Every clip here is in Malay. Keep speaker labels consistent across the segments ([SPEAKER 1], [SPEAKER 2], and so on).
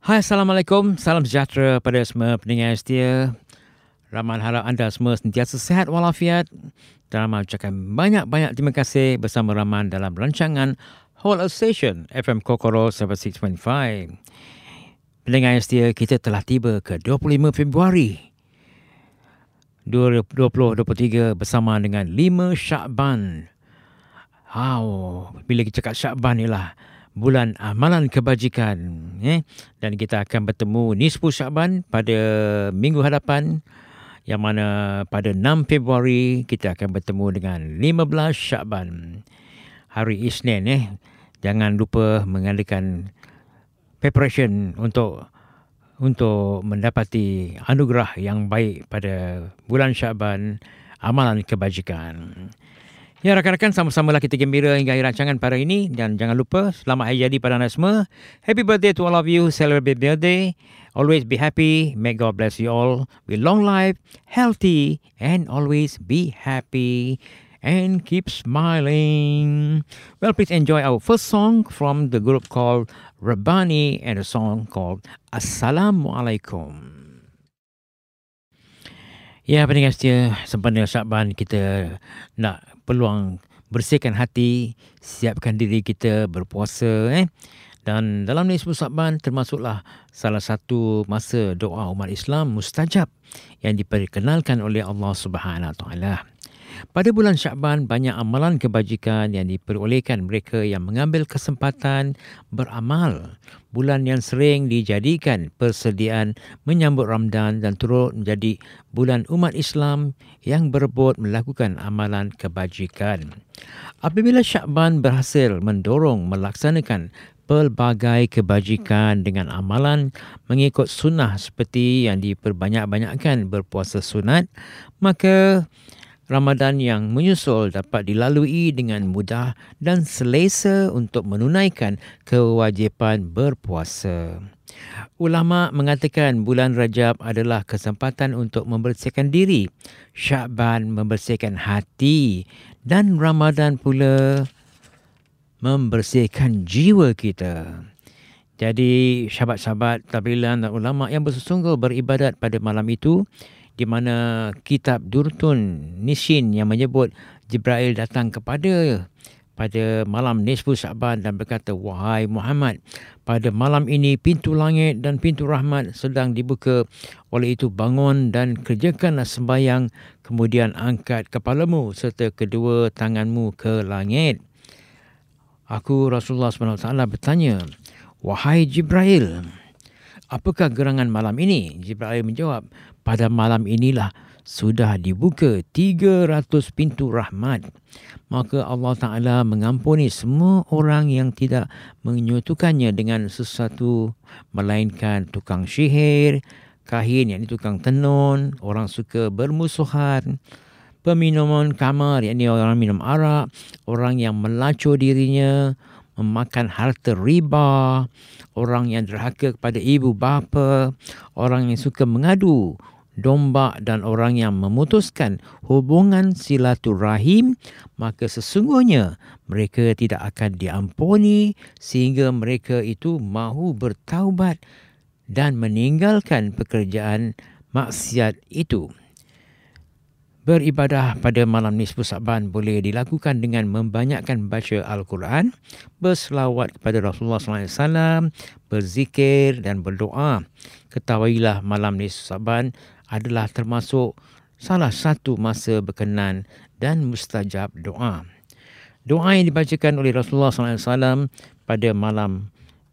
[SPEAKER 1] Hai, Assalamualaikum. Salam sejahtera pada semua pendengar setia. Ramai harap anda semua sentiasa sehat walafiat. Dan Rahman ucapkan banyak-banyak terima kasih bersama Rahman dalam rancangan Whole Station FM Kokoro 76.5. Pendengar setia, kita telah tiba ke 25 Februari 2023 bersama dengan 5 Syakban. Wow, bila kita cakap Syakban ni lah bulan amalan kebajikan eh? Dan kita akan bertemu nisfu Syaban pada minggu hadapan yang mana pada 6 Februari kita akan bertemu dengan 15 Syaban hari Isnin eh? Jangan lupa mengadakan preparation untuk untuk mendapati anugerah yang baik pada bulan Syaban amalan kebajikan. Ya rakan-rakan sama-samalah kita gembira hingga akhir rancangan pada ini dan jangan lupa selamat hari jadi pada anda semua. Happy birthday to all of you. Celebrate birthday. Always be happy. May God bless you all with long life, healthy and always be happy and keep smiling. Well, please enjoy our first song from the group called Rabani and a song called Assalamualaikum. Ya, pendengar setia, sempena Syakban kita nak peluang bersihkan hati, siapkan diri kita berpuasa eh. Dan dalam Nisbu Sabban termasuklah salah satu masa doa umat Islam mustajab yang diperkenalkan oleh Allah Subhanahu taala. Pada bulan Syakban banyak amalan kebajikan yang diperolehkan mereka yang mengambil kesempatan beramal. Bulan yang sering dijadikan persediaan menyambut Ramadan dan turut menjadi bulan umat Islam yang berebut melakukan amalan kebajikan. Apabila Syakban berhasil mendorong melaksanakan pelbagai kebajikan dengan amalan mengikut sunnah seperti yang diperbanyak-banyakkan berpuasa sunat, maka Ramadan yang menyusul dapat dilalui dengan mudah dan selesa untuk menunaikan kewajipan berpuasa. Ulama mengatakan bulan Rajab adalah kesempatan untuk membersihkan diri, Syaban membersihkan hati dan Ramadan pula membersihkan jiwa kita. Jadi sahabat-sahabat tabilan dan ulama yang bersungguh beribadat pada malam itu di mana kitab Durtun Nishin yang menyebut Jibril datang kepada pada malam Nisfu Sa'ban dan berkata, Wahai Muhammad, pada malam ini pintu langit dan pintu rahmat sedang dibuka. Oleh itu bangun dan kerjakanlah sembahyang, kemudian angkat kepalamu serta kedua tanganmu ke langit. Aku Rasulullah SWT bertanya, Wahai Jibril, apakah gerangan malam ini? Jibril menjawab, pada malam inilah sudah dibuka 300 pintu rahmat. Maka Allah Ta'ala mengampuni semua orang yang tidak menyutukannya dengan sesuatu melainkan tukang syihir, kahin yang tukang tenun, orang suka bermusuhan, peminuman kamar yang orang minum arak, orang yang melacur dirinya, memakan harta riba, orang yang derhaka kepada ibu bapa, orang yang suka mengadu, domba dan orang yang memutuskan hubungan silaturahim maka sesungguhnya mereka tidak akan diampuni sehingga mereka itu mahu bertaubat dan meninggalkan pekerjaan maksiat itu. Beribadah pada malam nisfu Sa'ban boleh dilakukan dengan membanyakkan baca Al-Quran, berselawat kepada Rasulullah SAW, berzikir dan berdoa. Ketahuilah malam nisfu Sa'ban adalah termasuk salah satu masa berkenan dan mustajab doa. Doa yang dibacakan oleh Rasulullah SAW pada malam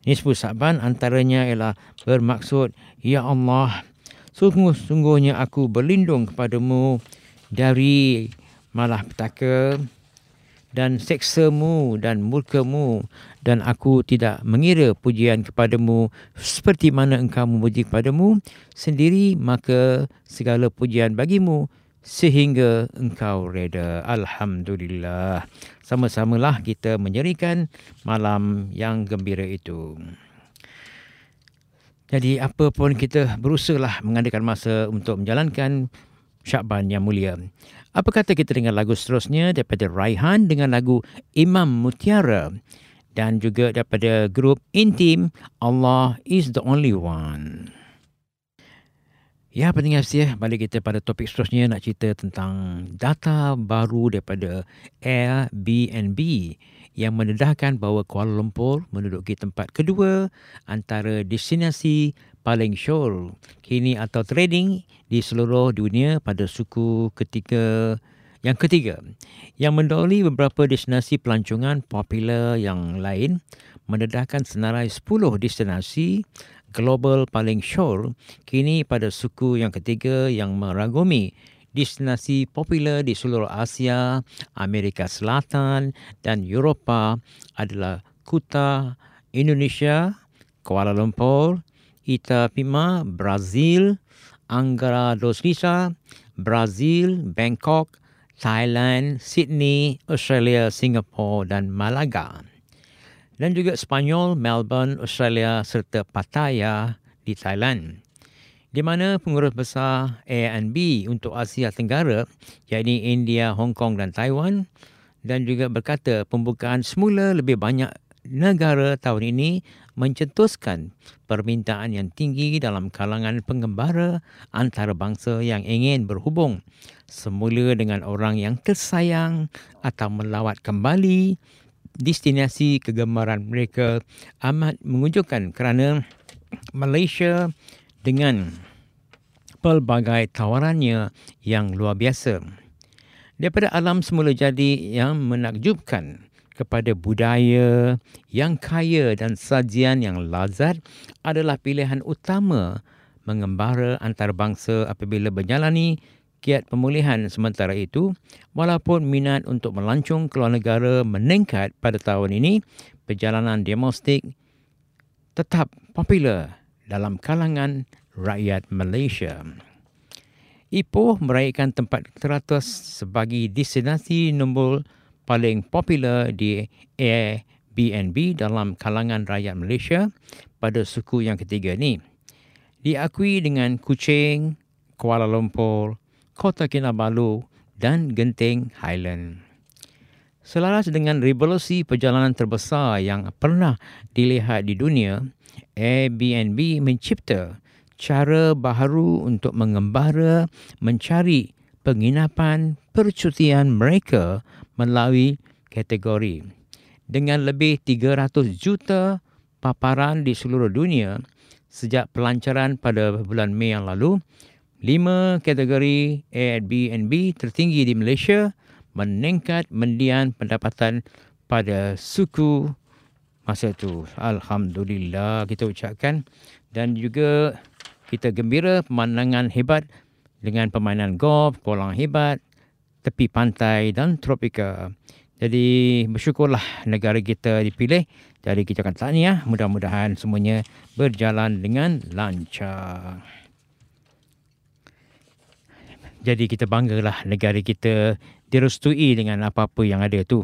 [SPEAKER 1] Nisfu Sa'ban antaranya ialah bermaksud, Ya Allah, sungguh-sungguhnya aku berlindung kepadamu dari malapetaka dan seksamu dan murkamu dan aku tidak mengira pujian kepadamu seperti mana engkau memuji kepadamu sendiri maka segala pujian bagimu sehingga engkau reda. Alhamdulillah. Sama-samalah kita menyerikan malam yang gembira itu. Jadi apa pun kita berusahalah mengadakan masa untuk menjalankan Syakban yang mulia. Apa kata kita dengar lagu seterusnya daripada Raihan dengan lagu Imam Mutiara dan juga daripada grup Intim Allah is the only one. Ya, pendengar setia, balik kita pada topik seterusnya nak cerita tentang data baru daripada Airbnb yang mendedahkan bahawa Kuala Lumpur menduduki tempat kedua antara destinasi paling syur kini atau trading di seluruh dunia pada suku ketiga yang ketiga, yang mendahului beberapa destinasi pelancongan popular yang lain, mendedahkan senarai 10 destinasi global paling syur kini pada suku yang ketiga yang meragumi destinasi popular di seluruh Asia, Amerika Selatan dan Eropah adalah Kuta, Indonesia, Kuala Lumpur, Itapema, Brazil, Anggara Dos Lisa, Brazil, Bangkok, Thailand, Sydney, Australia, Singapore dan Malaga. Dan juga Spanyol, Melbourne, Australia serta Pattaya di Thailand. Di mana pengurus besar A&B untuk Asia Tenggara, yakni India, Hong Kong dan Taiwan, dan juga berkata pembukaan semula lebih banyak negara tahun ini mencetuskan permintaan yang tinggi dalam kalangan pengembara antarabangsa yang ingin berhubung semula dengan orang yang tersayang atau melawat kembali destinasi kegemaran mereka amat mengunjukkan kerana Malaysia dengan pelbagai tawarannya yang luar biasa. Daripada alam semula jadi yang menakjubkan kepada budaya yang kaya dan sajian yang lazat adalah pilihan utama mengembara antarabangsa apabila berjalani kiat pemulihan sementara itu walaupun minat untuk melancong keluar negara meningkat pada tahun ini perjalanan domestik tetap popular dalam kalangan rakyat Malaysia. Ipoh meraihkan tempat teratas sebagai destinasi nombor paling popular di Airbnb dalam kalangan rakyat Malaysia pada suku yang ketiga ni. Diakui dengan Kuching, Kuala Lumpur, Kota Kinabalu dan Genting Highland. Selaras dengan revolusi perjalanan terbesar yang pernah dilihat di dunia, Airbnb mencipta cara baharu untuk mengembara mencari penginapan percutian mereka melalui kategori. Dengan lebih 300 juta paparan di seluruh dunia sejak pelancaran pada bulan Mei yang lalu, lima kategori Airbnb tertinggi di Malaysia meningkat mendian pendapatan pada suku masa itu. Alhamdulillah kita ucapkan dan juga kita gembira pemandangan hebat dengan permainan golf, kolam hebat, tepi pantai dan tropika. Jadi bersyukurlah negara kita dipilih. Jadi kita akan tahniah. Mudah-mudahan semuanya berjalan dengan lancar. Jadi kita banggalah negara kita direstui dengan apa-apa yang ada tu.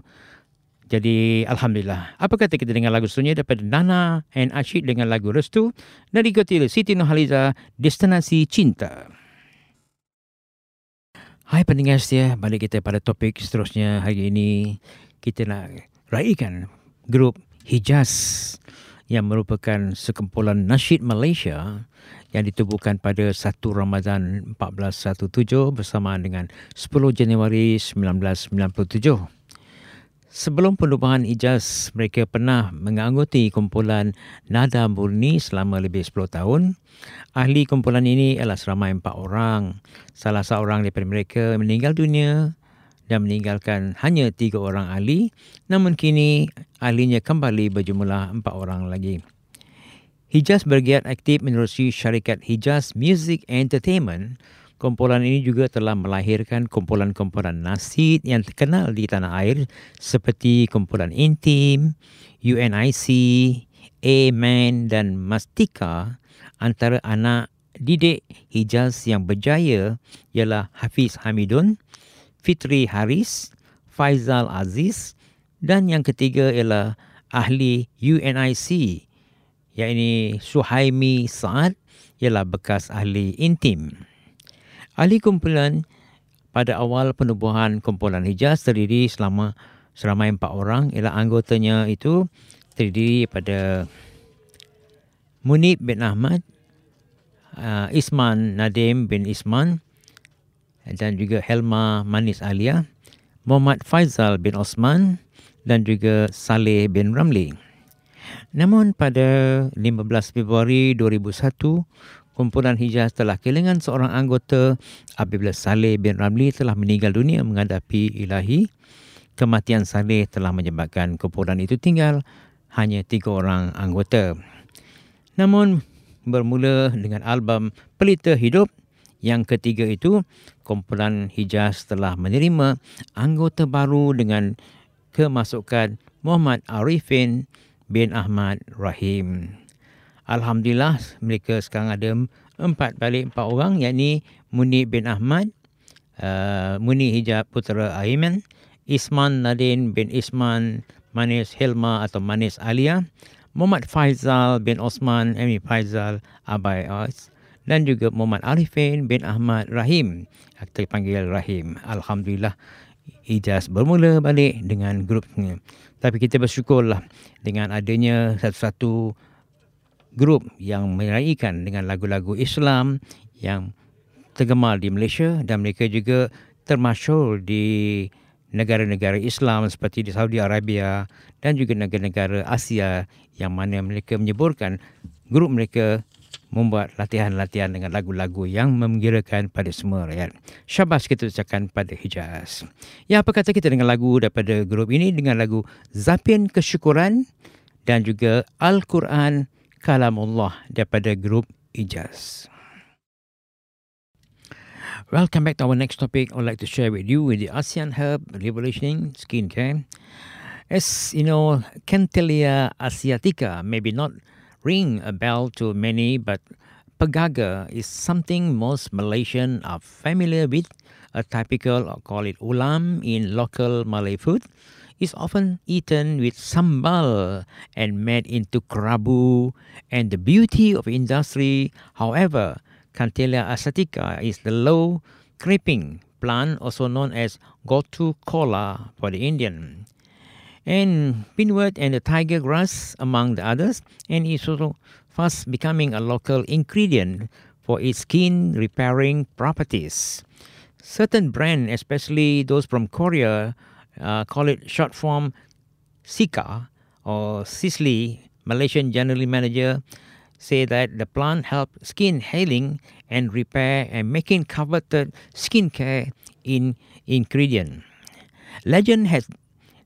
[SPEAKER 1] Jadi Alhamdulillah. Apa kata kita dengar lagu seterusnya daripada Nana and Ashid dengan lagu Restu. Dari Gotil Siti Nohaliza, Destinasi Cinta. Hai pendengar setia, balik kita pada topik seterusnya hari ini. Kita nak raikan grup Hijaz yang merupakan sekumpulan nasyid Malaysia yang ditubuhkan pada 1 Ramadan 1417 bersamaan dengan 10 Januari 1997. Sebelum penubuhan ijaz, mereka pernah mengangguti kumpulan Nada Murni selama lebih 10 tahun. Ahli kumpulan ini adalah seramai empat orang. Salah seorang daripada mereka meninggal dunia dan meninggalkan hanya tiga orang ahli. Namun kini ahlinya kembali berjumlah empat orang lagi. Hijaz bergiat aktif menerusi syarikat Hijaz Music Entertainment Kumpulan ini juga telah melahirkan kumpulan-kumpulan nasid yang terkenal di tanah air seperti kumpulan Intim, UNIC, A-Man dan Mastika antara anak didik Hijaz yang berjaya ialah Hafiz Hamidun, Fitri Haris, Faizal Aziz dan yang ketiga ialah ahli UNIC iaitu Suhaimi Saad ialah bekas ahli Intim. Ahli kumpulan pada awal penubuhan kumpulan Hijaz terdiri selama seramai empat orang ialah anggotanya itu terdiri pada Munib bin Ahmad, uh, Isman Nadim bin Isman dan juga Helma Manis Alia, Muhammad Faizal bin Osman dan juga Saleh bin Ramli. Namun pada 15 Februari 2001, kumpulan Hijaz telah kehilangan seorang anggota apabila Saleh bin Ramli telah meninggal dunia menghadapi ilahi. Kematian Saleh telah menyebabkan kumpulan itu tinggal hanya tiga orang anggota. Namun bermula dengan album Pelita Hidup yang ketiga itu, kumpulan Hijaz telah menerima anggota baru dengan kemasukan Muhammad Arifin bin Ahmad Rahim. Alhamdulillah mereka sekarang ada empat balik empat orang yakni Muni bin Ahmad, uh, Muni Hijab Putera Aiman, Isman Nadin bin Isman Manis Hilma atau Manis Alia, Muhammad Faizal bin Osman Emi Faizal Abai Ais dan juga Muhammad Arifin bin Ahmad Rahim. Kita panggil Rahim. Alhamdulillah Ijaz bermula balik dengan grupnya. Tapi kita bersyukurlah dengan adanya satu-satu grup yang meraihkan dengan lagu-lagu Islam yang tergemar di Malaysia dan mereka juga termasyur di negara-negara Islam seperti di Saudi Arabia dan juga negara-negara Asia yang mana mereka menyebutkan grup mereka membuat latihan-latihan dengan lagu-lagu yang menggirakan pada semua rakyat. Syabas kita ucapkan pada Hijaz. Ya, apa kata kita dengan lagu daripada grup ini dengan lagu Zapin Kesyukuran dan juga Al-Quran Kalamullah daripada grup Hijaz. Welcome back to our next topic. I would like to share with you with the ASEAN Herb Revolution Skincare. As you know, Cantelia asiatica maybe not ring a bell to many, but pegaga is something most Malaysian are familiar with. A typical, or call it ulam in local Malay food, is often eaten with sambal and made into kerabu. And the beauty of industry, however, Cantelia asiatica is the low creeping plant, also known as gotu kola for the Indian, and pinwort and the tiger grass among the others, and is also fast becoming a local ingredient for its skin repairing properties. Certain brands, especially those from Korea, uh, call it short form Sika or Sisley, Malaysian General Manager, say that the plant help skin healing and repair and making coveted skincare in ingredient. Legend has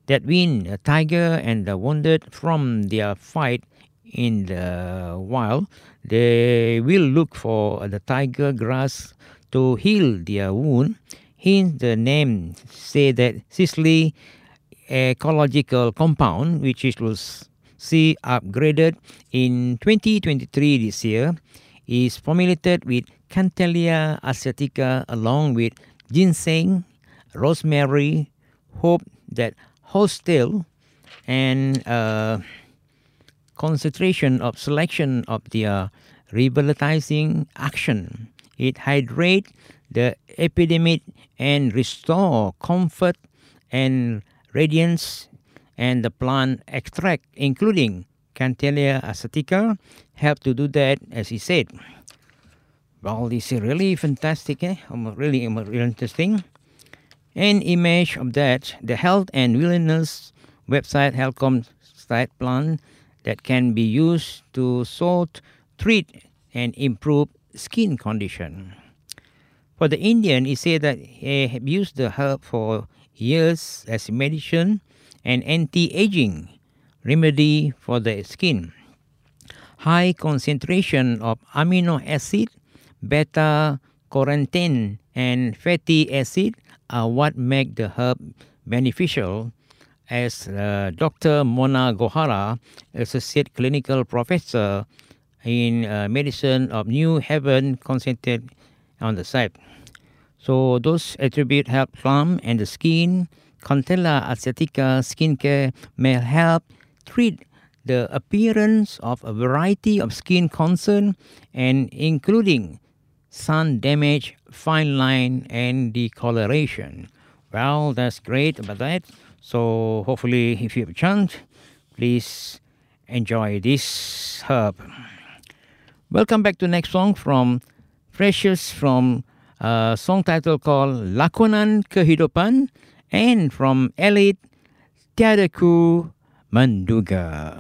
[SPEAKER 1] that when a tiger and the wounded from their fight in the wild, they will look for the tiger grass to heal their wound. Hence, the name say that Sisley ecological compound, which is was see upgraded in 2023 this year, is formulated with Cantelia asiatica along with ginseng, rosemary, hope that hold still, and uh, concentration of selection of their rehabilitating action. It hydrate the epidemic and restore comfort and radiance and the plant extract, including Cantelia asiatica, help to do that, as he said. Well, this is really fantastic, eh? really, really interesting. An image of that, the Health and Wellness website, Helcom site plan that can be used to sort, treat, and improve skin condition. For the Indian, he said that he used the herb for years as a medicine and anti-aging remedy for the skin. High concentration of amino acid, beta carotene, and fatty acid are what make the herb beneficial. As uh, Dr. Mona Gohara, associate clinical professor in uh, medicine of New Haven, concentrated on the site. So those attributes help plump and the skin Contella asiatica skincare may help treat the appearance of a variety of skin concern and including sun damage, fine line and decoloration. Well, that's great about that. So hopefully if you have a chance, please enjoy this herb. Welcome back to next song from Precious from a song title called Lakonan Kehidupan and from Elite Tiada Ku Menduga.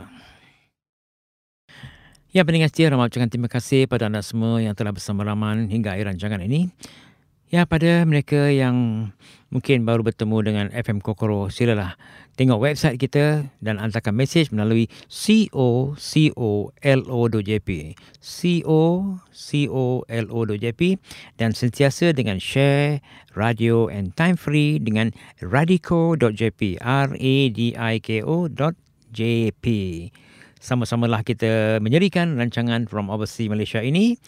[SPEAKER 1] Ya, pendengar setia, Ramah ucapkan terima kasih pada anda semua yang telah bersama Raman hingga akhir rancangan ini. Ya, pada mereka yang mungkin baru bertemu dengan FM Kokoro, silalah tengok website kita dan hantarkan mesej melalui cocolo.jp cocolo.jp dan sentiasa dengan share radio and time free dengan radico.jp r-a-d-i-k-o.jp sama-samalah kita menyerikan rancangan From Overseas Malaysia ini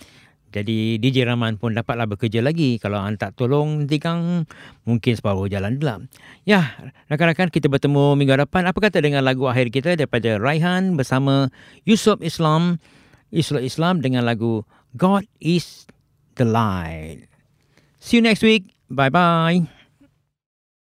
[SPEAKER 1] jadi DJ Rahman pun dapatlah bekerja lagi. Kalau anda tak tolong nanti kang mungkin separuh jalan pula. Ya, rakan-rakan kita bertemu minggu depan. Apa kata dengan lagu akhir kita daripada Raihan bersama Yusuf Islam. Islam Islam dengan lagu God is the Light. See you next week. Bye-bye.